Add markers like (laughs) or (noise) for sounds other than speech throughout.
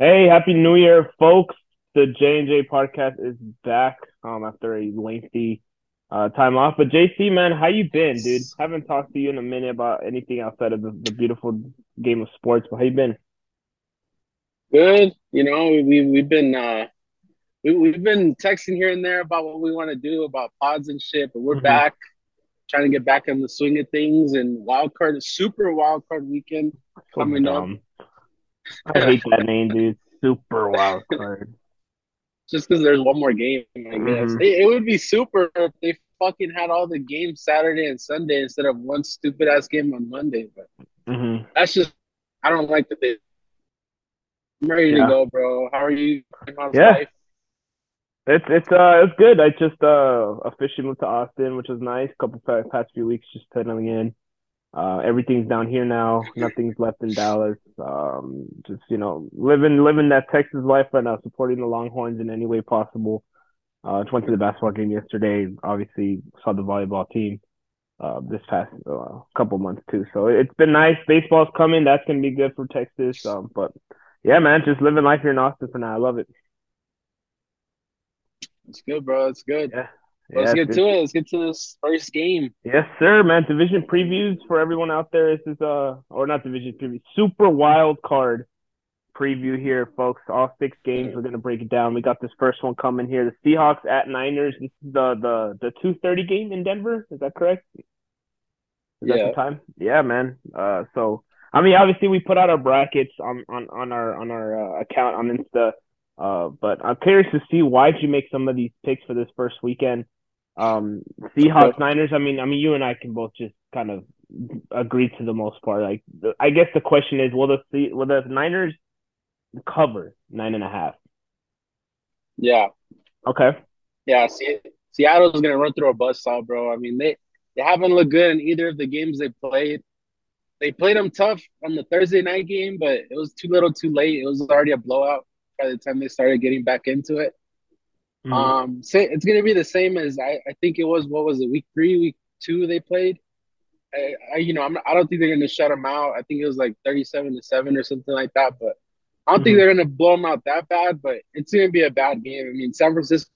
Hey, happy New Year, folks! The J and J podcast is back um after a lengthy uh time off. But JC, man, how you been, dude? Haven't talked to you in a minute about anything outside of the, the beautiful game of sports. But how you been? Good. You know, we we've been uh we we've been texting here and there about what we want to do about pods and shit, but we're hmm back trying to get back in the swing of things and wild card super wild card weekend So coming up. I hate that name, dude. Super wild card. Just because there's one more game, I guess. hmm It, it would be super if they fucking had all the games Saturday and Sunday instead of one stupid ass game on Monday. But hmm that's just I don't like the day. I'm ready to go, bro. How are you? How's yeah. life? It's it's uh it's good. I just uh officially moved to Austin, which was nice. Couple past, past few weeks just settling in. Uh, everything's down here now. Nothing's left in Dallas. Um, just you know, living living that Texas life right now, supporting the Longhorns in any way possible. Uh, just went to the basketball game yesterday. Obviously, saw the volleyball team uh this past uh, couple months too. So it's been nice. Baseball's coming. That's gonna be good for Texas. Um, but yeah, man, just living life here in Austin for now. I love it. It's good, bro. It's good. Yeah, Let's yeah, get to it. Let's get to this first game. Yes, sir, man. Division previews for everyone out there. This is uh or not division preview, super wild card preview here, folks. All six games. We're gonna break it down. We got this first one coming here. The Seahawks at Niners. This is the the the two thirty game in Denver. Is that correct? Is that the time? Yeah, man. Uh, so I mean, obviously we put out our brackets on on on our on our uh, account on Insta. Uh, but I'm curious to see why did you make some of these picks for this first weekend? Um, Okay. Seahawks, Niners. I mean, I mean, you and I can both just kind of agree to the most part. Like, the, I guess the question is, will the Se- will the Niners cover nine and a half? Yeah. Okay. Yeah. See, Seattle's gonna run through a buzzsaw, bro. I mean, they they haven't looked good in either of the games they played. They played them tough on the Thursday night game, but it was too little, too late. It was already a blowout by the time they started getting back into it. Hmm Um, say it's gonna be the same as I, I think it was. What was it? Week three, week two, they played. I, I you know, I'm I don't think they're gonna shut them out. I think it was like 37 to seven or something like that. But I don't think hmm they're gonna blow them out that bad. But it's gonna be a bad game. I mean, San Francisco.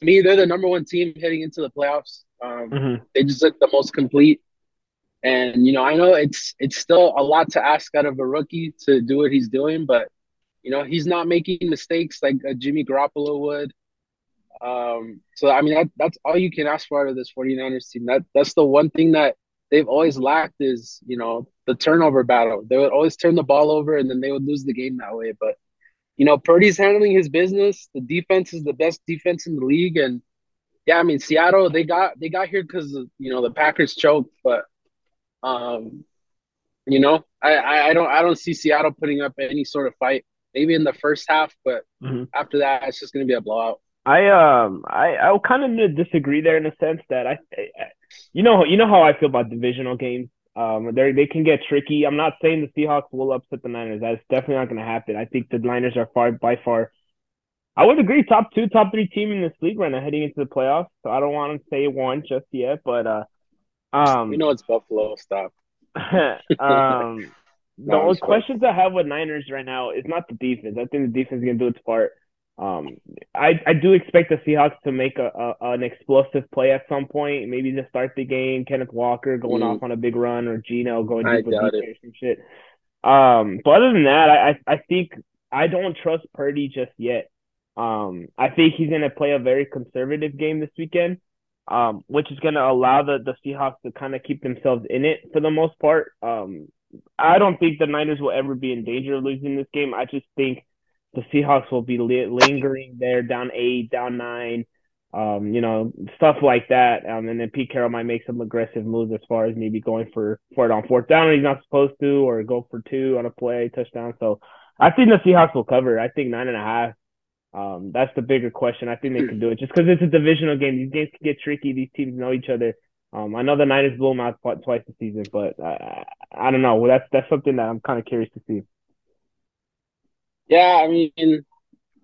To me, they're the number one team heading into the playoffs. Um, hmm they just look the most complete. And you know, I know it's it's still a lot to ask out of a rookie to do what he's doing, but you know, he's not making mistakes like a Jimmy Garoppolo would. Um, so I mean, that, that's all you can ask for out of this 49ers team. That that's the one thing that they've always lacked is you know the turnover battle. They would always turn the ball over and then they would lose the game that way. But you know, Purdy's handling his business. The defense is the best defense in the league, and yeah, I mean, Seattle they got they got here because you know the Packers choked, but um, you know, I, I I don't I don't see Seattle putting up any sort of fight. Maybe in the first half, but hmm after that, it's just going to be a blowout. I um I I kind of disagree there in the sense that I, I you know you know how I feel about divisional games. Um, they they can get tricky. I'm not saying the Seahawks will upset the Niners. That's definitely not going to happen. I think the Niners are far by far. I would agree, top two, top three team in this league right now heading into the playoffs. So I don't want to say one just yet, but uh, um, you know it's Buffalo. Stop. (laughs) um, the No, only questions I have with Niners right now is not the defense. I think the defense is going to do its part. Um, I I do expect the Seahawks to make a, a an explosive play at some point, maybe to start the game. Kenneth Walker going off Mm, on a big run, or Geno going deep with. DK or some shit. Um, but other than that, I I, I think I don't trust Purdy just yet. Um, I think he's going to play a very conservative game this weekend, um, which is going to allow the the Seahawks to kind of keep themselves in it for the most part. Um, I don't think the Niners will ever be in danger of losing this game. I just think the Seahawks will be li- lingering there, down eight, down nine, um, you know, stuff like that. Um, and then Pete Carroll might make some aggressive moves as far as maybe going for for it on fourth down he's not supposed to, or go for two on a play touchdown. So I think the Seahawks will cover. I think nine and a half. Um, that's the bigger question. I think they can do it just because it's a divisional game. These games can get tricky. These teams know each other. Um, I know the Niners blew them out twice this season, but I, I don't know. Well, that's that's something that I'm kind of curious to see. Yeah, I mean, you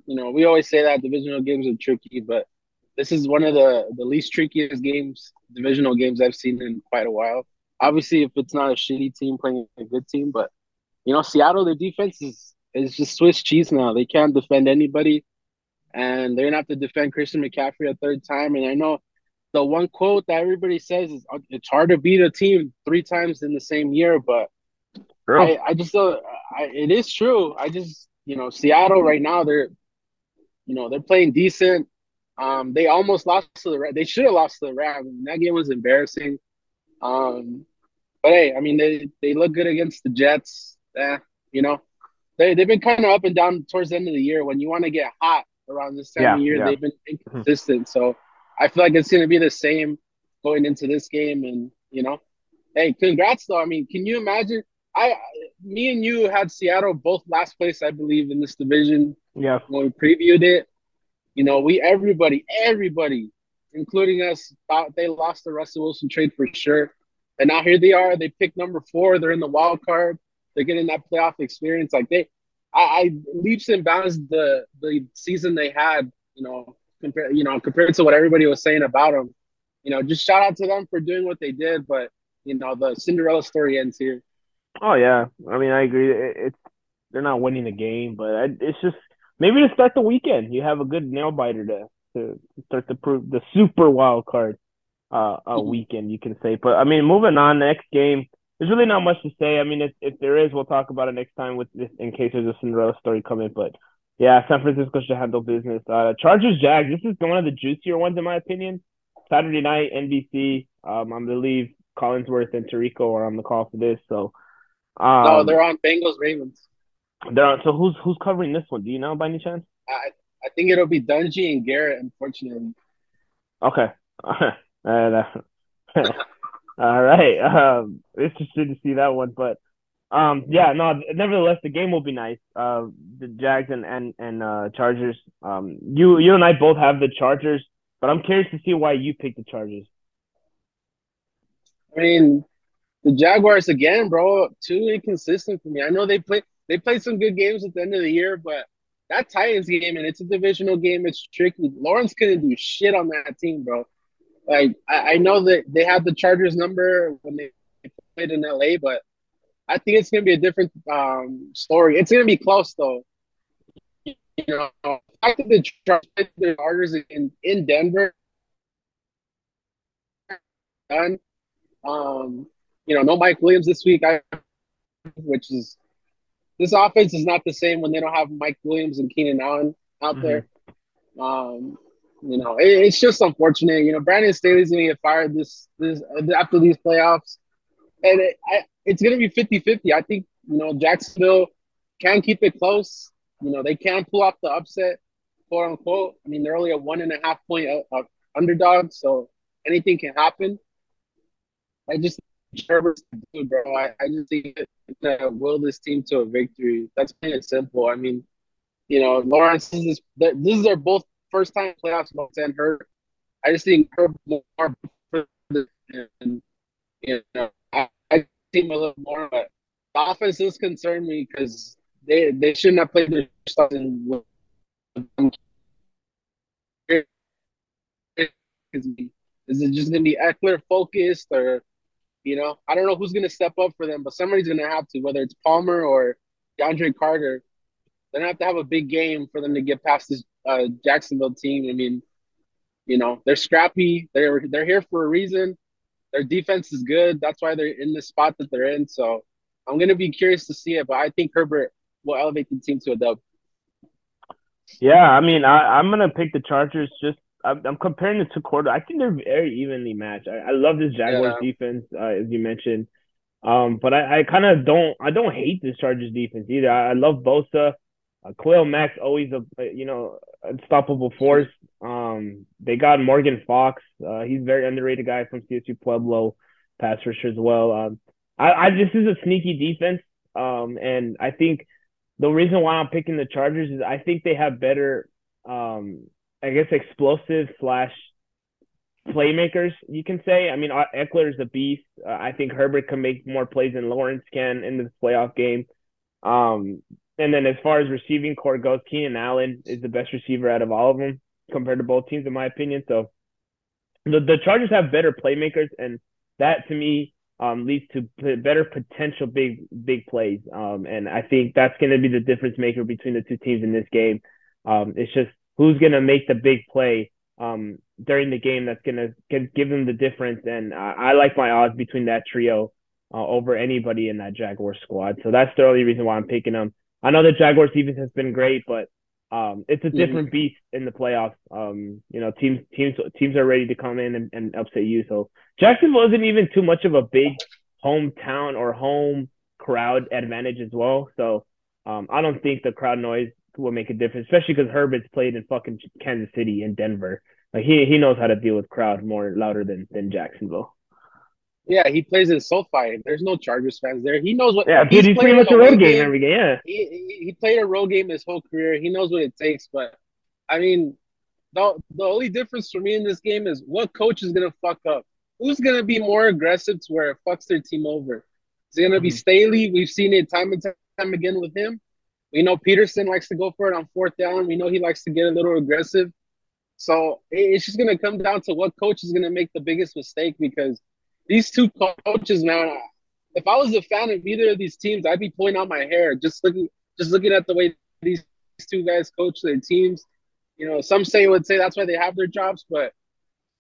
know, we always say that divisional games are tricky, but this is one of the the least trickiest games, divisional games I've seen in quite a while. Obviously, if it's not a shitty team playing a good team, but you know, Seattle, their defense is is just Swiss cheese now. They can't defend anybody, and they're gonna have to defend Christian McCaffrey a third time. And I know the one quote that everybody says is it's hard to beat a team three times in the same year, but I, I just uh, I, it is true. I just you know Seattle right now they're you know they're playing decent. Um, they almost lost to the They should have lost to the Rams. That game was embarrassing. Um, but hey, I mean they they look good against the Jets. Eh, you know they they've been kind of up and down towards the end of the year. When you want to get hot around this time Yeah, of year, yeah. they've been inconsistent. So I feel like it's going to be the same going into this game. And you know, hey, congrats though. I mean, can you imagine? I, me and you had Seattle both last place, I believe, in this division Yeah. when we previewed it. You know, we everybody, everybody, including us, thought they lost the Russell Wilson trade for sure. And now here they are. They picked number four. They're in the wild card. They're getting that playoff experience. Like they, I, I leaps and bounds the the season they had. You know, compared you know compared to what everybody was saying about them. You know, just shout out to them for doing what they did. But you know, the Cinderella story ends here. Oh yeah, I mean I agree. It, it's they're not winning the game, but I, it's just maybe to start the weekend, you have a good nail biter to to start the prove the super wild card uh a weekend you can say. But I mean, moving on, next game. There's really not much to say. I mean, if if there is, we'll talk about it next time with this in case there's a Cinderella story coming. But yeah, San Francisco should handle business. Uh, Chargers Jags. This is one of the juicier ones in my opinion. Saturday night, NBC. Um, I believe Collinsworth and Tirico are on the call for this. So. Um, no, they're on Bengals Ravens. They're on, so who's who's covering this one? Do you know by any chance? I I think it'll be Dungy and Garrett. Unfortunately, Okay. (laughs) Uh, (laughs) all right. Um, interested to see that one, but um, yeah, no. Nevertheless, the game will be nice. Uh, the Jags and and and uh, Chargers. Um, you you and I both have the Chargers, but I'm curious to see why you picked the Chargers. I mean, the Jaguars again, bro. Too inconsistent for me. I know they play they play some good games at the end of the year, but that Titans game and it's a divisional game. It's tricky. Lawrence couldn't do shit on that team, bro. Like I, I know that they had the Chargers number when they played in LA, but I think it's gonna be a different um, story. It's gonna be close though. You know, the fact that the Chargers the Chargers in in Denver, done. Um, you know, no Mike Williams this week, I, which is this offense is not the same when they don't have Mike Williams and Keenan Allen out Mhm. there. Um, you know, it, it's just unfortunate. You know, Brandon Staley's gonna get fired this this after these playoffs, and it, I, it's gonna be 50-50. I think you know Jacksonville can keep it close. You know, they can pull off the upset, quote unquote. I mean, they're only a one and a half point uh, uh, underdog, so anything can happen. I just Herbert's dude, bro. I, I just think that will this team to a victory. That's plain and simple. I mean, you know, Lawrence this is this is their both first time playoffs. Lawrence and Hurt. I just think Herb more and you know Him a little more, but the offense does concern me because they they shouldn't have played their stuff in is it just gonna be Ekeler focused or you know, I don't know who's gonna step up for them, but somebody's gonna have to, whether it's Palmer or DeAndre Carter. They're gonna have to have a big game for them to get past this uh, Jacksonville team. I mean, you know, they're scrappy. They're they're here for a reason. Their defense is good. That's why they're in the spot that they're in. So I'm gonna be curious to see it, but I think Herbert will elevate the team to a dub. Yeah, I mean, I, I'm gonna pick the Chargers. Just I'm, I'm comparing the two quarter. I think they're very evenly matched. I, I love this Jaguars defense, uh, as you mentioned. Um, but I, I kind of don't. I don't hate this Chargers defense either. I, I love Bosa. Uh, Khalil always a you know unstoppable force. Um, they got Morgan Fox. Uh, he's a very underrated guy from CSU Pueblo, pass rusher as well. Um, I, I this is a sneaky defense. Um, and I think the reason why I'm picking the Chargers is I think they have better, um, I guess, explosive slash playmakers. You can say. I mean, uh, Ekeler is a beast. Uh, I think Herbert can make more plays than Lawrence can in this playoff game. Um, and then as far as receiving core goes, Keenan Allen is the best receiver out of all of them compared to both teams, in my opinion. So the the Chargers have better playmakers, and that to me um, leads to p- better potential big big plays. Um, and I think that's going to be the difference maker between the two teams in this game. Um, it's just who's going to make the big play um, during the game that's going to give them the difference. And I, I like my odds between that trio uh, over anybody in that Jaguar squad. So that's the only reason why I'm picking them. I know the Jaguars defense has been great, but um, it's a mm-hmm. different beast in the playoffs. Um, you know, teams teams teams are ready to come in and, and upset you. So Jacksonville isn't even too much of a big hometown or home crowd advantage as well. So um, I don't think the crowd noise will make a difference, especially because Herbert's played in fucking Kansas City and Denver. Like he he knows how to deal with crowd more louder than than Jacksonville. Yeah, he plays in SoFi. There's no Chargers fans there. He knows what. Yeah, dude, he's, pretty much a road game, game every game. Yeah, he, he, he played a road game his whole career. He knows what it takes. But I mean, the the only difference for me in this game is what coach is gonna fuck up. Who's gonna be more aggressive to where it fucks their team over? Is it gonna be mm-hmm. Staley? We've seen it time and time again with him. We know Pederson likes to go for it on fourth down. We know he likes to get a little aggressive. So it's just gonna come down to what coach is gonna make the biggest mistake because these two coaches, man. If I was a fan of either of these teams, I'd be pulling out my hair just looking, just looking at the way these two guys coach their teams. You know, some say would say that's why they have their jobs, but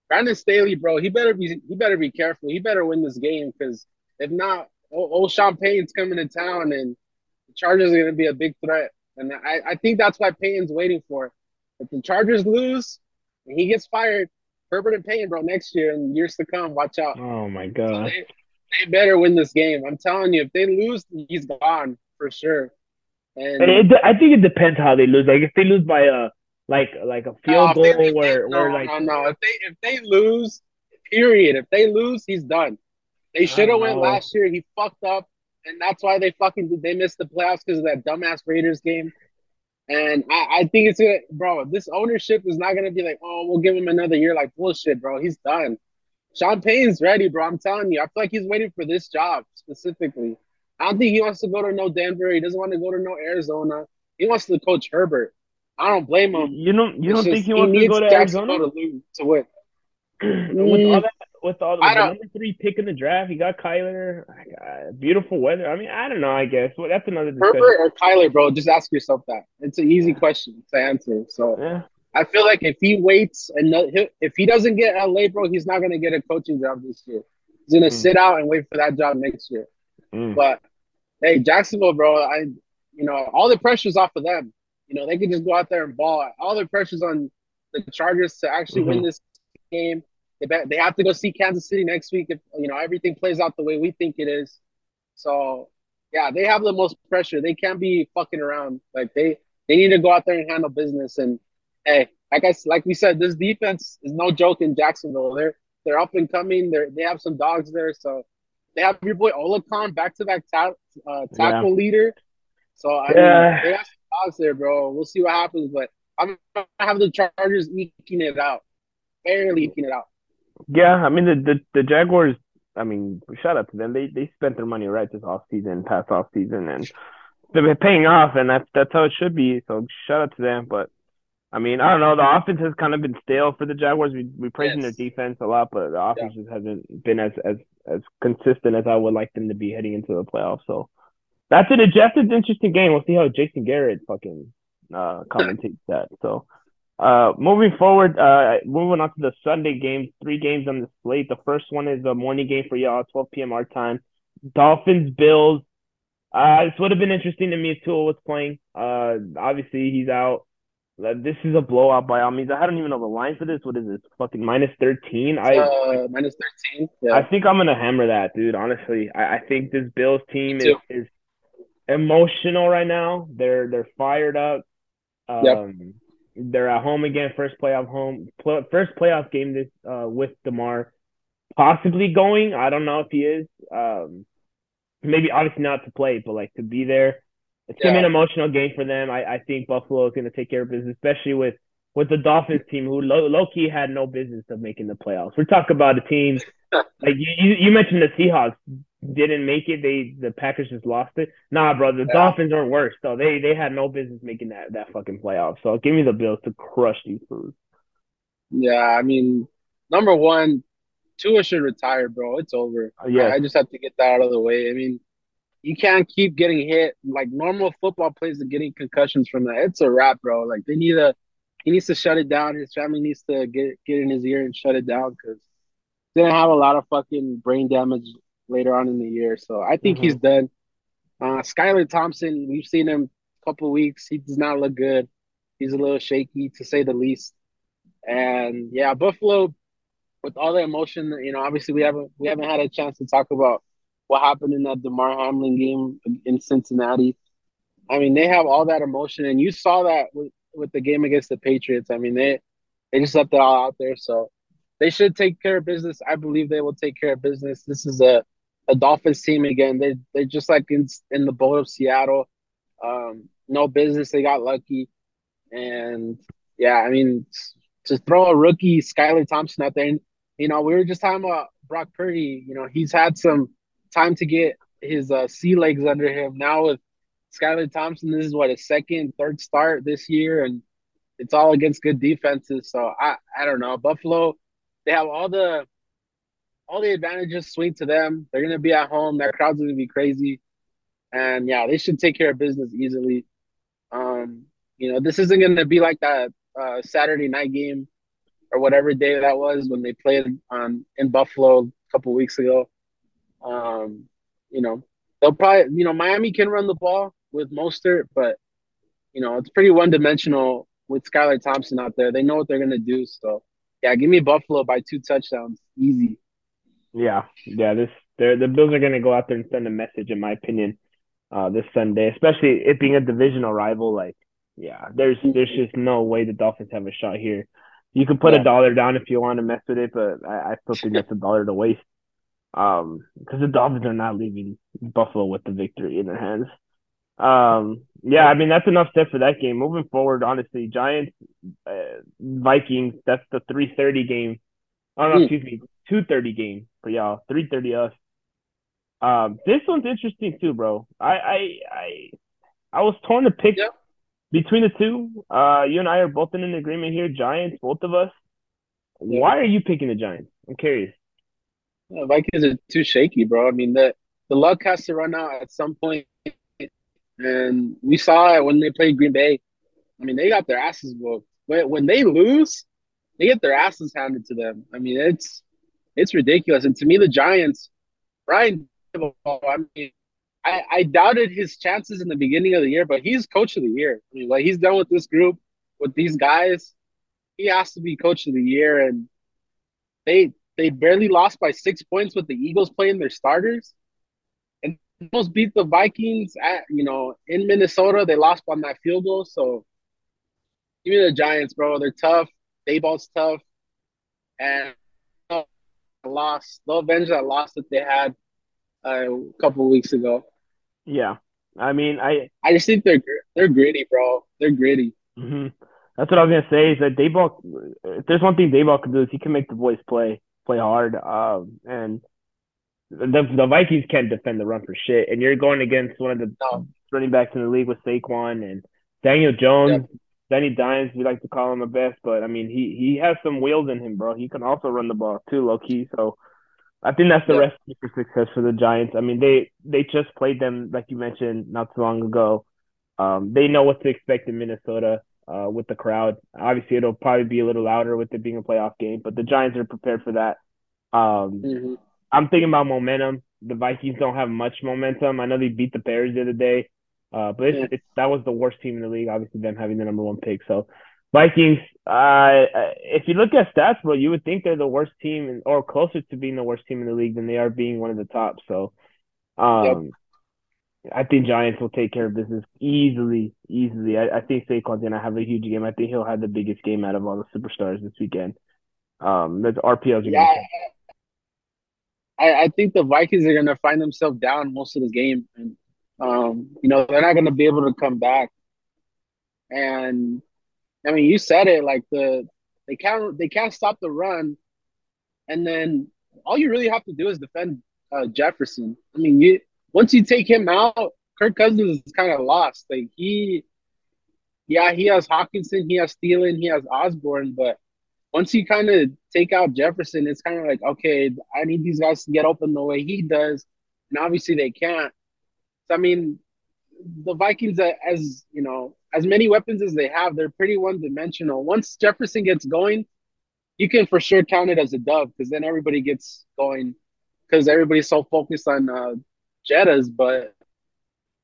Brandon Staley, bro, he better be he better be careful. He better win this game because if not, old, Sean Payton's coming to town and the Chargers are going to be a big threat. And I, I think that's why Payton's waiting for. If the Chargers lose and he gets fired, Herbert and Payton, bro, next year and years to come, watch out. Oh my god. They, they, better win this game. I'm telling you, if they lose, he's gone for sure. And it, I think it depends how they lose. Like if they lose by a like like a field no, goal they, where no, where like no, no. If they if they lose, period. If they lose, he's done. They should have went last year. He fucked up, and that's why they fucking they missed the playoffs because of that dumbass Raiders game. And I, I think it's gonna, bro. This ownership is not gonna be like, oh, we'll give him another year. Like bullshit, bro. He's done. Sean Payton's ready, bro. I'm telling you. I feel like he's waiting for this job specifically. I don't think he wants to go to no Denver. He doesn't want to go to no Arizona. He wants to coach Herbert. I don't blame him. You don't. You don't think he wants he to go to Arizona to, lose, to win? With all that with all the number three pick in the draft, he got Kyler. beautiful weather. I mean, I don't know. I guess well, that's another discussion. Herbert or Kyler, bro. Just ask yourself that. It's an easy question to answer. So yeah. I feel like if he waits and if he doesn't get LA, bro, he's not gonna get a coaching job this year. He's gonna mm. sit out and wait for that job next year. Mm. But hey, Jacksonville, bro, I you know all the pressure's off of them. You know they can just go out there and ball. All the pressure's on the Chargers to actually mm-hmm. win this game they bet they have to go see Kansas City next week if you know everything plays out the way we think it is. So yeah, they have the most pressure. They can't be fucking around. Like they they need to go out there and handle business. And hey, like I like we said, this defense is no joke in Jacksonville. They're they're up and coming. They they have some dogs there. So they have your boy Oluokun back to back uh, tackle yeah. leader. So I yeah. mean, they have some dogs there, bro. We'll see what happens. But I'm gonna have the Chargers eking it out, barely eking it out. Yeah, I mean the, the the Jaguars. I mean, shout out to them. They they spent their money right this off season, past off season, and they're paying off, and that's that's how it should be. So shout out to them. But I mean, I don't know. The offense has kind of been stale for the Jaguars. We we praising yes. their defense a lot, but the offense yeah. just hasn't been as as as consistent as I would like them to be heading into the playoffs. So that's it. It's an interesting game. We'll see how Jason Garrett fucking uh commentates that. So uh, moving forward, uh, moving on to the Sunday games, three games on the slate. The first one is a morning game for y'all, 12 p.m. our time. Dolphins, Bills. Uh, this would have been interesting to me if Tua was playing. Uh, obviously he's out. Uh, this is a blowout by all means. I don't even know the line for this. What is this? Fucking minus 13? I uh, minus 13. Yeah. I think I'm gonna hammer that, dude. Honestly, I, I think this Bills team is, is emotional right now. They're they're fired up. Um, yep they're at home again, first playoff home, first playoff game this uh, with Damar, possibly going. I don't know if he is. Um, maybe obviously not to play, but like to be there. It's gonna be an emotional game for them. I, I think Buffalo is gonna take care of business, especially with with the Dolphins team who low, low key had no business of making the playoffs. We're talking about a team (laughs) like you, you mentioned the Seahawks didn't make it. They the Packers just lost it. Nah, bro, the yeah. Dolphins aren't worse. So they they had no business making that that fucking playoff. So give me the Bills to crush these fools. Yeah, I mean, number one, Tua should retire, bro. It's over. Uh, yeah. I, I just have to get that out of the way. I mean, you can't keep getting hit like normal football players are getting concussions from that. It's a wrap, bro. Like they need a he needs to shut it down. His family needs to get get in his ear and shut it down because gonna have a lot of fucking brain damage later on in the year. So I think Mhm. he's done. Uh, Skylar Thompson, we've seen him a couple weeks. He does not look good. He's a little shaky to say the least. And yeah, Buffalo, with all the emotion, you know, obviously we haven't we haven't had a chance to talk about what happened in that Damar Hamlin game in Cincinnati. I mean, they have all that emotion, and you saw that with, with the game against the Patriots. I mean, they they just left it all out there. So they should take care of business. I believe they will take care of business. This is a, a Dolphins team again. They they just like in in the boat of Seattle. Um, no business. They got lucky, and yeah, I mean, to throw a rookie Skylar Thompson out there, and you know, we were just talking about Brock Purdy. You know, he's had some time to get his uh, sea legs under him. Now with Skylar Thompson, this is what his second, third start this year, and it's all against good defenses. So I, I don't know. Buffalo, they have all the all the advantages swing to them. They're gonna be at home. That crowd's gonna be crazy, and yeah, they should take care of business easily. Um, you know, this isn't gonna be like that uh, Saturday night game or whatever day that was when they played on in Buffalo a couple weeks ago. Um, you know, they'll probably, you know, Miami can run the ball with Mostert, but you know, it's pretty one dimensional with Skylar Thompson out there. They know what they're gonna do. So yeah, give me Buffalo by two touchdowns, easy. Yeah, yeah. This the the Bills are going to go out there and send a message, in my opinion, uh, this Sunday, especially it being a divisional rival. Like, yeah, there's there's just no way the Dolphins have a shot here. You can put Yeah. a dollar down if you want to mess with it, but I, I still think that's a dollar to waste. Um, because the Dolphins are not leaving Buffalo with the victory in their hands. Um, yeah, I mean that's enough said for that game. Moving forward, honestly, Giants, uh, Vikings. That's the three thirty game. Oh no, Hmm. excuse me, two thirty game for y'all. Three thirty us. Um, this one's interesting too, bro. I I I, I was torn to pick Yeah. between the two. Uh, you and I are both in an agreement here. Giants, both of us. Yeah. Why are you picking the Giants? I'm curious. Yeah, Vikings are too shaky, bro. I mean, the the luck has to run out at some point, and we saw it when they played Green Bay. I mean, they got their asses whooped. When when they lose, they get their asses handed to them. I mean, it's it's ridiculous. And to me, the Giants, Brian, I mean, I, I doubted his chances in the beginning of the year, but he's coach of the year. I mean, what he's done with this group, with these guys, he has to be coach of the year. And they they barely lost by six points with the Eagles playing their starters, and almost beat the Vikings at you know in Minnesota. They lost on that field goal. So give me the Giants, bro. They're tough. They Daboll's tough, and loss. They'll avenge that loss that they had uh, a couple weeks ago. Yeah, I mean, I I just think they're they're gritty, bro. They're gritty. hmm That's what I was gonna say. Is that Daboll? If there's one thing Daboll can do is he can make the boys play, play hard. Um, and the the Vikings can't defend the run for shit. And you're going against one of the No. running backs in the league with Saquon and Daniel Jones, Danny Dimes. We like to call him the best, but I mean he he has some wheels in him, bro. He can also run the ball too, low key. So I think that's the Yeah. recipe for success for the Giants. I mean they they just played them like you mentioned not too long ago. Um, they know what to expect in Minnesota uh, with the crowd. Obviously, it'll probably be a little louder with it being a playoff game, but the Giants are prepared for that. Um, Mhm. I'm thinking about momentum. The Vikings don't have much momentum. I know they beat the Bears the other day, uh, but it's, Yeah. it's, that was the worst team in the league. Obviously, them having the number one pick. So, Vikings. Uh, if you look at stats, bro, you would think they're the worst team, in, or closer to being the worst team in the league than they are being one of the top. So, um, I think Giants will take care of business easily, easily. I, I think Saquon's gonna have a huge game. I think he'll have the biggest game out of all the superstars this weekend. Um, the RPOs are Yeah, gonna I, I think the Vikings are gonna find themselves down most of the game, and um, you know they're not gonna be able to come back. And I mean, you said it like the they can't they can't stop the run, and then all you really have to do is defend uh, Jefferson. I mean, you once you take him out, Kirk Cousins is kind of lost. Like he, yeah, he has Hockenson, he has Thielen, he has Osborn, but once you kind of take out Jefferson, it's kind of like, okay, I need these guys to get open the way he does. And obviously they can't. So, I mean, the Vikings, uh, as you know, as many weapons as they have, they're pretty one dimensional. Once Jefferson gets going, you can for sure count it as a dub because then everybody gets going because everybody's so focused on uh, Jettas. But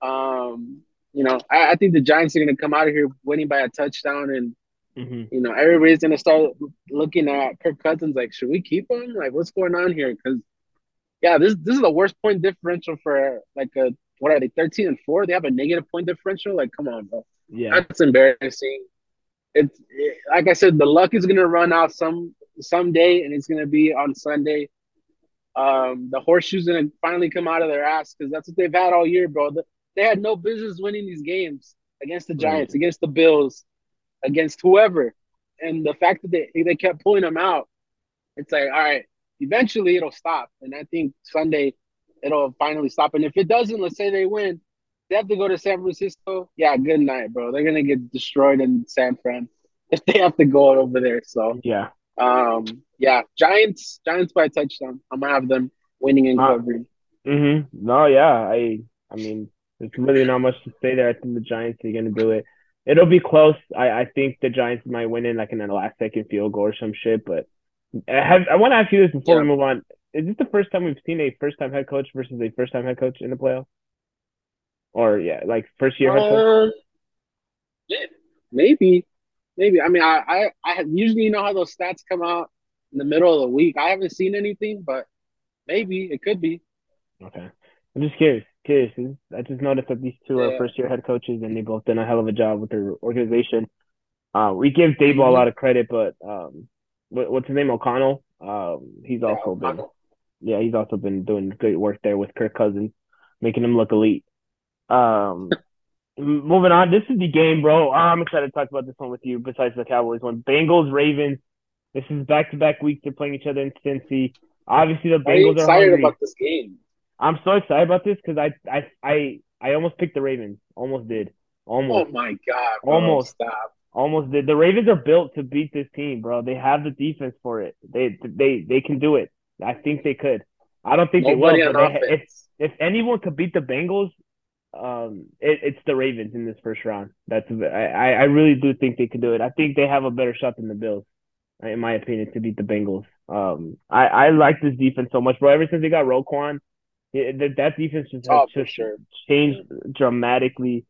um, you know, I, I, think the Giants are going to come out of here winning by a touchdown, and mm-hmm. you know, everybody's going to start looking at Kirk Cousins like, should we keep him? Like, what's going on here? Because yeah, this this is the worst point differential for like a what are they, thirteen and four? They have a negative point differential. Like, come on, bro. Yeah, that's embarrassing. It's it, like I said, the luck is gonna run out some someday, and it's gonna be on Sunday. Um, the horseshoes gonna finally come out of their ass because that's what they've had all year, bro. The, they had no business winning these games against the Giants, right. against the Bills, against whoever. And the fact that they they kept pulling them out, it's like, all right, eventually it'll stop. And I think Sunday it'll finally stop. And if it doesn't, let's say they win, they have to go to San Francisco. Yeah, good night, bro. They're gonna get destroyed in San Fran (laughs) if they have to go over there. So yeah, um, yeah, Giants, Giants by touchdown. I'm gonna have them winning and covering. Uh, mm-hmm. No, yeah, I, I mean, there's really not much to say there. I think the Giants are gonna do it. It'll be close. I, I think the Giants might win in like in a last second field goal or some shit. But I have I want to ask you this before yeah. we move on. Is this the first time we've seen a first time head coach versus a first time head coach in the playoffs? Or yeah, like first year head coach? Uh, maybe, maybe. I mean, I I, I usually you know how those stats come out in the middle of the week. I haven't seen anything, but maybe it could be. Okay, I'm just curious curious. I just noticed that these two yeah. are first year head coaches and they both done a hell of a job with their organization. Uh, we give Daboll mm-hmm. a lot of credit, but um, what, what's his name? O'Connell. Um, he's yeah, also been, yeah, he's also been doing great work there with Kirk Cousins, making him look elite. Um, moving on, this is the game, bro. I'm excited to talk about this one with you. Besides the Cowboys one, Bengals Ravens. This is back to back weeks. They're playing each other in Cincy. Obviously, the Bengals are excited about this game. I'm so excited about this because I, I I I almost picked the Ravens. Almost did. Almost. Oh my god. Bro. Almost. Stop. Almost did. The Ravens are built to beat this team, bro. They have the defense for it. They they they can do it. I think they could. I don't think Nobody they will. But they, if if anyone could beat the Bengals, um, it, it's the Ravens in this first round. That's I I really do think they could do it. I think they have a better shot than the Bills, in my opinion, to beat the Bengals. Um, I I like this defense so much, bro. Ever since they got Roquan, that that defense just has oh, just sure. changed dramatically.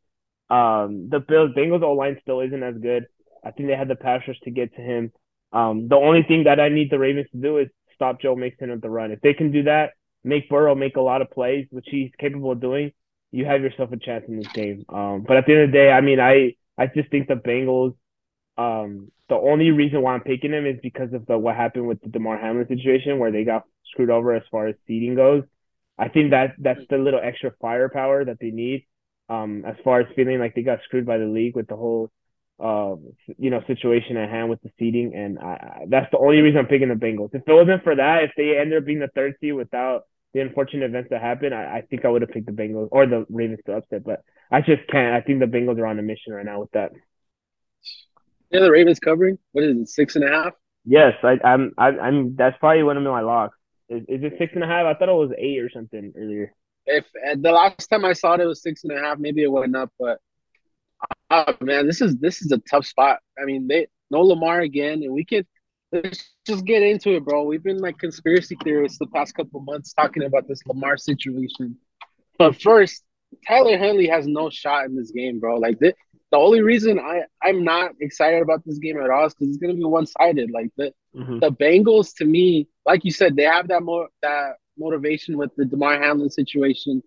Um, the Bills Bengals O line still isn't as good. I think they had the pass rush to get to him. Um, the only thing that I need the Ravens to do is stop Joe Mixon at the run. If they can do that, make Burrow make a lot of plays, which he's capable of doing, you have yourself a chance in this game. Um, but at the end of the day, I mean, I I just think the Bengals. Um, the only reason why I'm picking them is because of the what happened with the Damar Hamlin situation, where they got screwed over as far as seeding goes. I think that that's the little extra firepower that they need. Um, as far as feeling like they got screwed by the league with the whole, uh, you know, situation at hand with the seeding, and I, that's the only reason I'm picking the Bengals. If it wasn't for that, if they ended up being the third seed without the unfortunate events that happened, I, I think I would have picked the Bengals or the Ravens to upset, but I just can't. I think the Bengals are on a mission right now with that. Yeah, the Ravens covering. What is it, six and a half? Yes, I, I'm. I, I'm. That's probably one of my locks. Is, is it six and a half? I thought it was eight or something earlier. If the last time I saw it, it was six and a half. Maybe it went up, but oh man, this is this is a tough spot. I mean, they no Lamar again, and we can let's just get into it, bro. We've been like conspiracy theorists the past couple months talking about this Lamar situation. But first, Tyler Huntley has no shot in this game, bro. Like the the only reason I I'm not excited about this game at all is because it's gonna be one sided. Like the mm-hmm. the Bengals, to me, like you said, they have that more that motivation with the Damar Hamlin situation,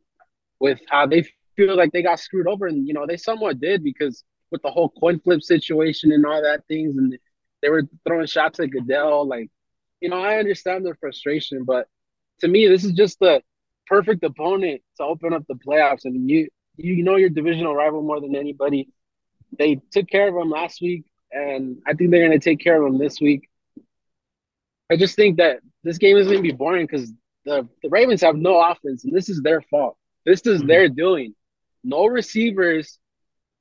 with how they feel like they got screwed over, and you know they somewhat did because with the whole coin flip situation and all that things, and they were throwing shots at Goodell. Like, you know, I understand their frustration, but to me, this is just the perfect opponent to open up the playoffs. I mean, you you know your divisional rival more than anybody they took care of them last week, and I think they're going to take care of them this week. I just think that this game is going to be boring because the, the Ravens have no offense, and this is their fault. This is mm-hmm. their doing. No receivers,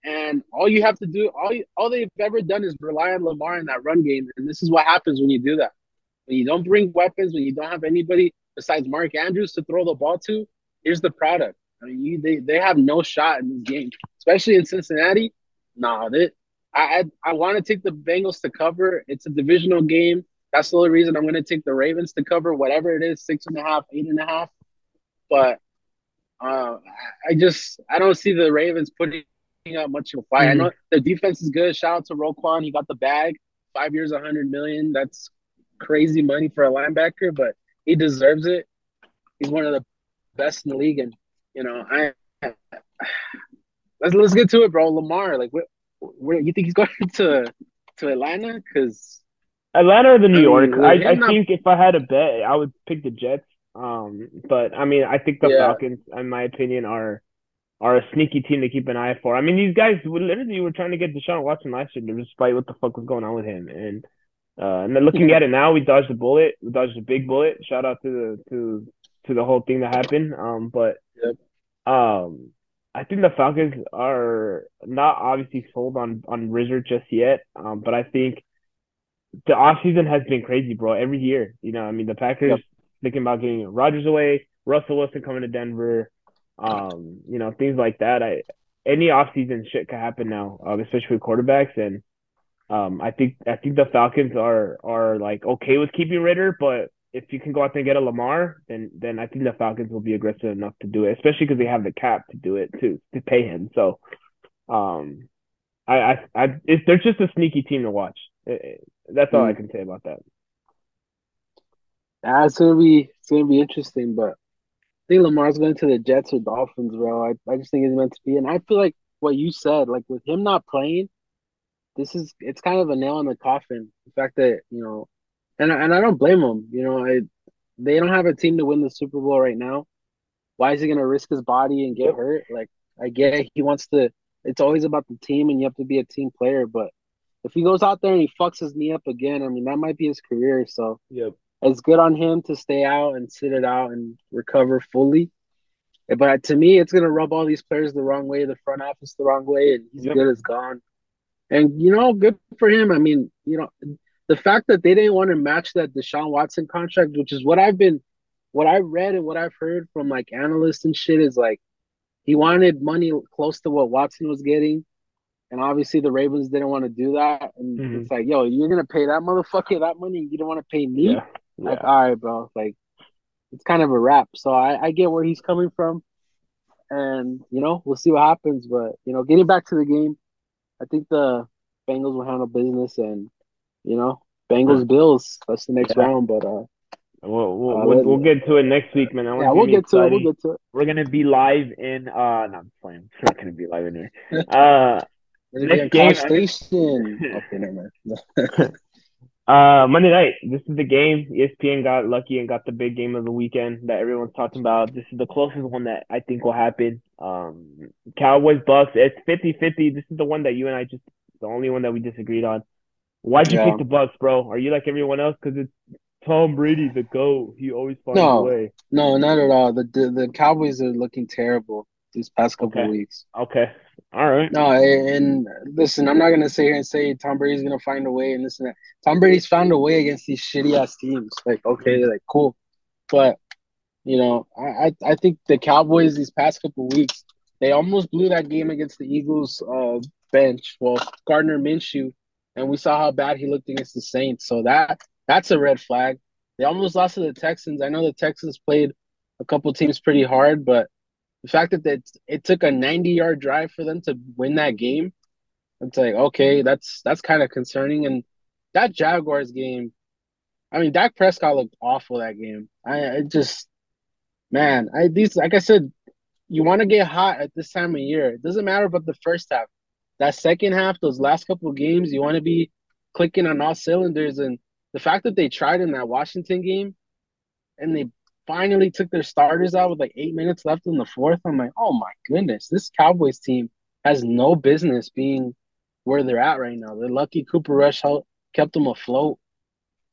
And all you have to do, all all they've ever done is rely on Lamar in that run game. And this is what happens when you do that. When you don't bring weapons, when you don't have anybody besides Mark Andrews to throw the ball to, here's the product. I mean, you, they they have no shot in this game, especially in Cincinnati. Nah, they, I I, I want to take the Bengals to cover. It's a divisional game. That's the only reason I'm going to take the Ravens to cover whatever it is, six and a half, eight and a half. But uh, I just I don't see the Ravens putting up much of a fight. Mm-hmm. I know the defense is good. Shout out to Roquan. He got the bag. Five years, a hundred million. That's crazy money for a linebacker, but he deserves it. He's one of the best in the league, and you know I. Let's let's get to it, bro. Lamar, like, where, where you think he's (laughs) going to to Atlanta? Because Atlanta or the New York. I, I think if I had a bet, I would pick the Jets. Um, but I mean, I think the yeah. Falcons, in my opinion, are are a sneaky team to keep an eye for. I mean, these guys literally were trying to get Deshaun Watson last year, despite what the fuck was going on with him. And uh, and then looking at it now, we dodged a bullet. We dodged a big bullet. Shout out to the to to the whole thing that happened. Um, but yep. um, I think the Falcons are not obviously sold on on Ridder just yet. Um, but I think the offseason has been crazy, bro. Every year, you know, I mean, the Packers yep. Thinking about getting Rodgers away, Russell Wilson coming to Denver, um, you know, things like that. I any offseason shit could happen now, um, especially with quarterbacks. And um, I think I think the Falcons are are like okay with keeping Ridder, but if you can go out there and get a Lamar, then then I think the Falcons will be aggressive enough to do it, especially because they have the cap to do it too to pay him. So, um, I I, I it's, they're just a sneaky team to watch. It, that's all mm. I can say about that. Yeah, it's gonna be it's gonna be interesting, but I think Lamar's going to the Jets or Dolphins, bro. I, I just think he's meant to be, and I feel like what you said, like with him not playing, this is it's kind of a nail in the coffin. The fact that you know, and and I don't blame him. You know, I they don't have a team to win the Super Bowl right now. Why is he gonna risk his body and get hurt? Like I get he wants to. It's always about the team, and you have to be a team player, but if he goes out there and he fucks his knee up again, I mean that might be his career. So yep. It's good on him to stay out and sit it out and recover fully. But to me, it's gonna rub all these players the wrong way, the front office the wrong way, and he's yep. good as gone. And you know, good for him. I mean, you know, the fact that they didn't want to match that Deshaun Watson contract, which is what I've been, what I read and what I've heard from like analysts and shit, is like he wanted money close to what Watson was getting and obviously the Ravens didn't want to do that. And mm-hmm. it's like, yo, you're gonna pay that motherfucker that money. You don't want to pay me. Yeah. Like, yeah. all right, bro. Like, it's kind of a wrap. So I, I get where he's coming from, and you know, we'll see what happens. But you know, getting back to the game, I think the Bengals will handle business, and you know, Bengals Bills. That's the next yeah. round. But uh, We'll we'll, uh, we'll, we'll, get to it next week, man. yeah, we'll get exciting. to it. We'll get to it. We're gonna be live in uh, no, I'm playing. We're not gonna be live in here. Uh, Next game, Station. (laughs) okay, never mind. (laughs) uh, Monday night. This is the game. ESPN got lucky and got the big game of the weekend that everyone's talking about. This is the closest one that I think will happen. Um, Cowboys Bucks. It's 50-50. This is the one that you and I just the only one that we disagreed on. Why'd you yeah. pick the Bucks, bro? Are you like everyone else? Because it's Tom Brady, the GOAT. He always finds no, a way. No, not at all. The, the the Cowboys are looking terrible these past couple okay. weeks. Okay. All right. No, and listen, I'm not gonna sit here and say Tom Brady's gonna find a way and this and that. Tom Brady's found a way against these shitty ass teams. Like, okay, like cool. But you know, I I think the Cowboys these past couple weeks, they almost blew that game against the Eagles uh bench. Well, Gardner Minshew, and we saw how bad he looked against the Saints. So that that's a red flag. They almost lost to the Texans. I know the Texans played a couple teams pretty hard, but the fact that it, it took a 90 yard drive for them to win that game, it's like, okay, that's that's kind of concerning. And that Jaguars game, I mean, Dak Prescott looked awful that game. I, I just, man, I these like I said, you want to get hot at this time of year. It doesn't matter about the first half. That second half, those last couple of games, you want to be clicking on all cylinders. And the fact that they tried in that Washington game and they finally took their starters out with like eight minutes left in the fourth. I'm like, oh my goodness, this Cowboys team has no business being where they're at right now. They're lucky Cooper Rush helped, kept them afloat.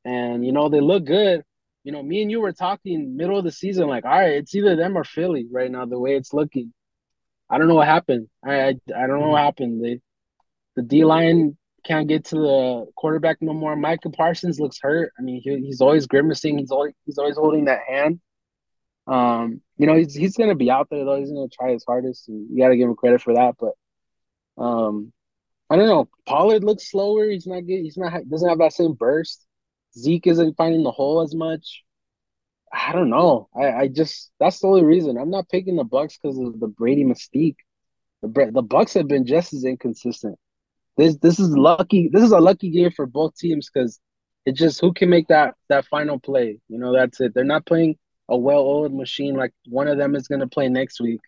And, you know, they look good. You know, me and you were talking middle of the season, like, all right, it's either them or Philly right now, the way it's looking. I don't know what happened. I I, I don't know what happened. They, the D line can't get to the quarterback no more. Micah Parsons looks hurt. I mean, he, he's always grimacing. He's always he's always holding that hand. Um, you know, he's he's gonna be out there though. He's gonna try his hardest, you got to give him credit for that. But um, I don't know. Pollard looks slower. He's not good. He's not doesn't have that same burst. Zeke isn't finding the hole as much. I don't know. I, I just that's the only reason I'm not picking the Bucks because of the Brady mystique. The the Bucks have been just as inconsistent. This this is lucky. This is a lucky game for both teams because it just who can make that that final play. You know, that's it. They're not playing a well-oiled machine like one of them is going to play next week.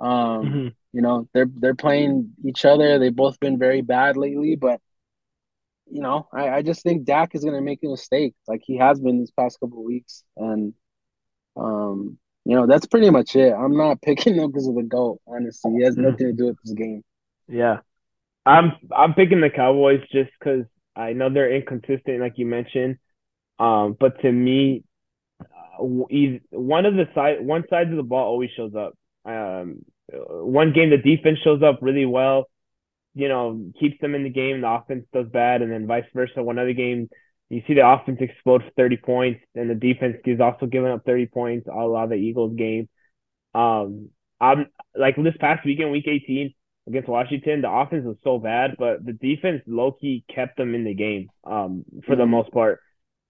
Um, mm-hmm. you know, they're they're playing each other. They've both been very bad lately, but you know, I, I just think Dak is going to make a mistake like he has been these past couple weeks, and um, you know, that's pretty much it. I'm not (laughs) picking them because of the goat. Honestly, he has mm-hmm. nothing to do with this game. Yeah, I'm I'm picking the Cowboys just because I know they're inconsistent, like you mentioned. Um, but to me, uh, one of the side one side of the ball always shows up. Um, one game the defense shows up really well, you know, keeps them in the game. The offense does bad, and then vice versa. One other game, you see the offense explode for 30 points, and the defense is also giving up 30 points. A lot of the Eagles game. Um, I'm like this past weekend, week 18 against Washington, the offense was so bad, but the defense low key kept them in the game. Um, for the mm-hmm. most part.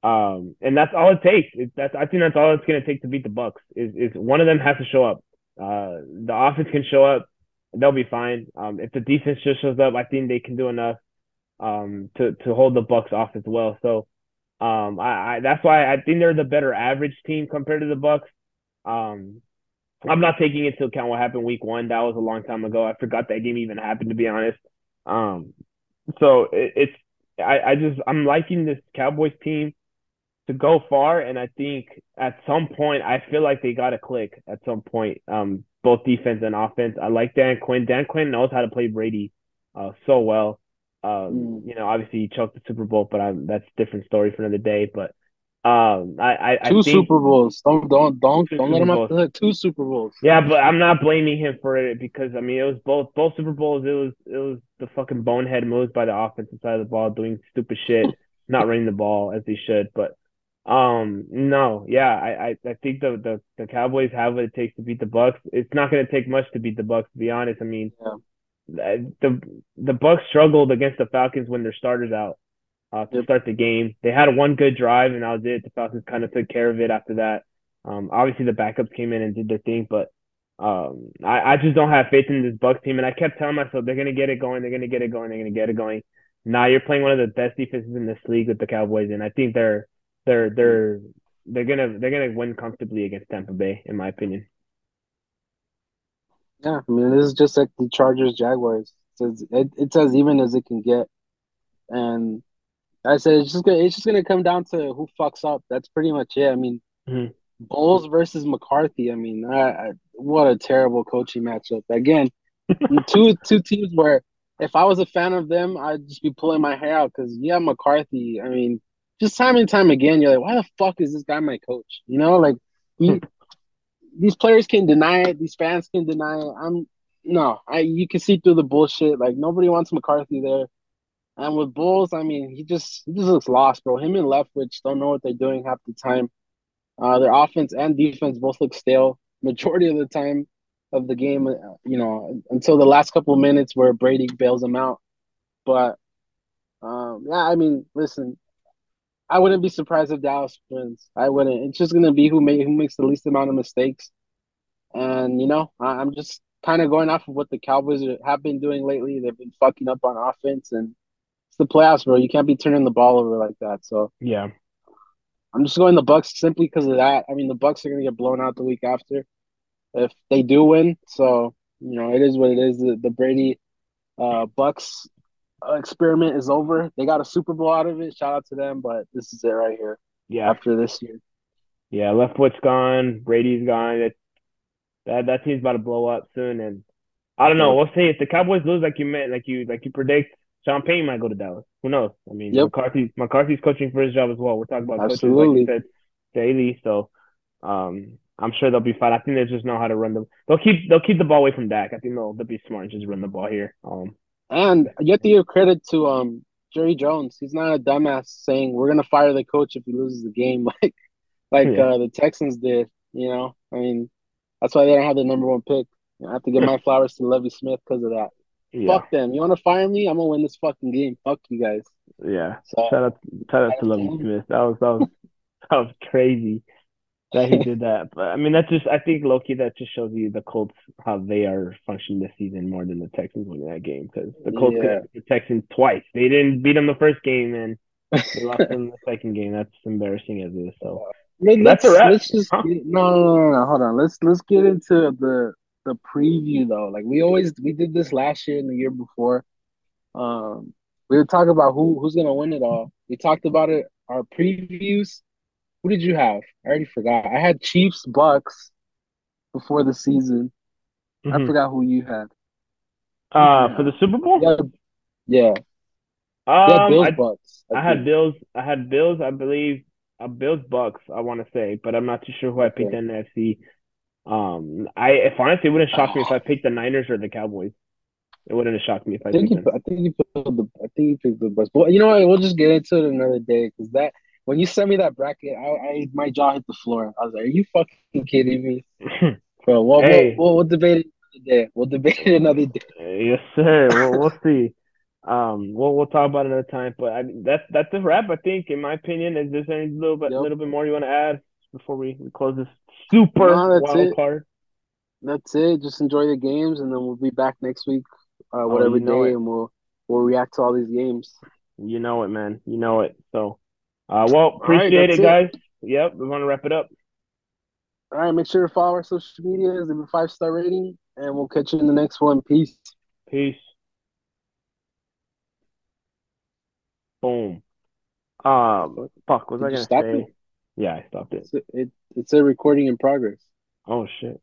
Um, and that's all it takes. It, that's I think that's all it's gonna take to beat the Bucks. Is is one of them has to show up. Uh, the offense can show up, they'll be fine. Um, if the defense just shows up, I think they can do enough um, to to hold the Bucks off as well. So um, I, I that's why I think they're the better average team compared to the Bucks. Um, I'm not taking into account what happened week one. That was a long time ago. I forgot that game even happened to be honest. Um, so it, it's I, I just I'm liking this Cowboys team to go far. And I think at some point, I feel like they got to click at some point, um, both defense and offense. I like Dan Quinn. Dan Quinn knows how to play Brady uh, so well. Um, mm. You know, obviously he choked the Super Bowl, but I'm, that's a different story for another day. But um, I, I two I Super Bowls. Don't don't don't don't let him have two Super Bowls. Yeah, but I'm not blaming him for it because I mean it was both both Super Bowls. It was it was the fucking bonehead moves by the offensive side of the ball, doing stupid shit, not running the ball as they should. But um, no, yeah, I, I, I think the, the, the Cowboys have what it takes to beat the Bucks. It's not going to take much to beat the Bucks, to be honest. I mean, yeah. the the Bucks struggled against the Falcons when their starters out uh, to start the game. They had one good drive, and that was it. The Falcons kind of took care of it after that. Um, obviously the backups came in and did their thing, but um, I, I just don't have faith in this Bucks team. And I kept telling myself they're gonna get it going, they're gonna get it going, they're gonna get it going. Now you're playing one of the best defenses in this league with the Cowboys, and I think they're they're they're they're gonna they're gonna win comfortably against Tampa Bay, in my opinion. Yeah, I mean this is just like the Chargers Jaguars. It's, it, it's as even as it can get, and I said it's just gonna it's just gonna come down to who fucks up. That's pretty much it. I mean, mm-hmm. Bowles versus McCarthy. I mean, I, I, what a terrible coaching matchup. Again, (laughs) two two teams where if I was a fan of them, I'd just be pulling my hair out because yeah, McCarthy. I mean, just time and time again, you're like, why the fuck is this guy my coach? You know, like he, hmm. these players can deny it, these fans can deny it. I'm no, I you can see through the bullshit. Like nobody wants McCarthy there. And with Bowles, I mean, he just he just looks lost, bro. Him and Leftwich don't know what they're doing half the time. Uh, their offense and defense both look stale (laughs) majority of the time of the game. Uh, you know, until the last couple minutes where Brady bails them out. But um, yeah, I mean, listen, I wouldn't be surprised if Dallas wins. I wouldn't. It's just gonna be who make who makes the least amount of mistakes. And you know, I, am just kind of going off of what the Cowboys have been doing lately. They've been fucking up on offense, and the playoffs, bro. You can't be turning the ball over like that. So yeah, I'm just going the Bucks simply because of that. I mean, the Bucks are gonna get blown out the week after if they do win. So you know, it is what it is. The, the Brady uh, Bucks experiment is over. They got a Super Bowl out of it. Shout out to them, but this is it right here. Yeah. After this year. Yeah, Leftwich's gone. Brady's gone. It, that that team's about to blow up soon. And I don't know. We'll see if the Cowboys lose like you meant, like you like you predict. Sean Payton might go to Dallas. Who knows? I mean, yep. McCarthy McCarthy's coaching for his job as well. We're talking about Absolutely. coaching like you said daily. So, um, I'm sure they'll be fine. I think they just know how to run the. They'll keep they'll keep the ball away from Dak. I think they'll they'll be smart and just run the ball here. Um, and you have to give credit to um Jerry Jones. He's not a dumbass saying we're gonna fire the coach if he loses the game (laughs) like like yeah. uh, the Texans did. You know, I mean, that's why they don't have the number one pick. I have to give my (laughs) flowers to Lovie Smith because of that. Yeah. Fuck them. You want to fire me? I'm gonna win this fucking game. Fuck you guys. Yeah. So, shout out, shout out to Lovie Smith. That was that was that was crazy that he did that. But I mean, that's just I think Loki that just shows you the Colts how they are functioning this season more than the Texans winning that game because the Colts yeah. the Texans twice. They didn't beat them the first game and they lost them in the second game. That's embarrassing as it is. So that's a wrap. Let's just huh? no, no, no, no, hold on. Let's let's get into the the preview though. Like we always we did this last year and the year before. Um, we were talking about who who's gonna win it all. We talked about it our previews. Who did you have? I already forgot. I had Chiefs Bucks before the season. Mm-hmm. I forgot who you had. Uh, for the Super Bowl. Yeah. Yeah. Um, yeah, Bills I, Bucks. I, I had Bills. I had Bills. I believe. Uh, Bills Bucks. I want to say, but I'm not too sure who. I picked in the NFC. Um, I if honestly, it wouldn't shock me if I picked the Niners or the Cowboys. It wouldn't have shocked me if I, I think picked you, I think you picked the I think you picked the Bucks. But you know what? We'll just get into it another day because that when you sent me that bracket, I, I my jaw hit the floor. I was like, "Are you fucking kidding me?" (laughs) Bro, we'll, hey. we'll, we'll, we'll debate it another day. We'll debate it another day. Yes, sir. we'll, we'll see. Um, we'll we'll talk about it another time. But I, that's that's a wrap. I think, in my opinion. Is there any little bit yep. little bit more you want to add before we, we close this super no, wild it. card. That's it. Just enjoy the games, and then we'll be back next week, uh, oh, whatever oh, day, it. and we'll we'll react to all these games. You know it, man. You know it. So, uh, well, appreciate right, it, guys. It. Yep, we want to wrap it up. All right, make sure to follow our social medias, leave a five star rating, and we'll catch you in the next one. Peace. Peace. Boom. Um, fuck, was Did I gonna say? It? Yeah, I stopped it. It's a, it, it's a recording in progress. Oh shit.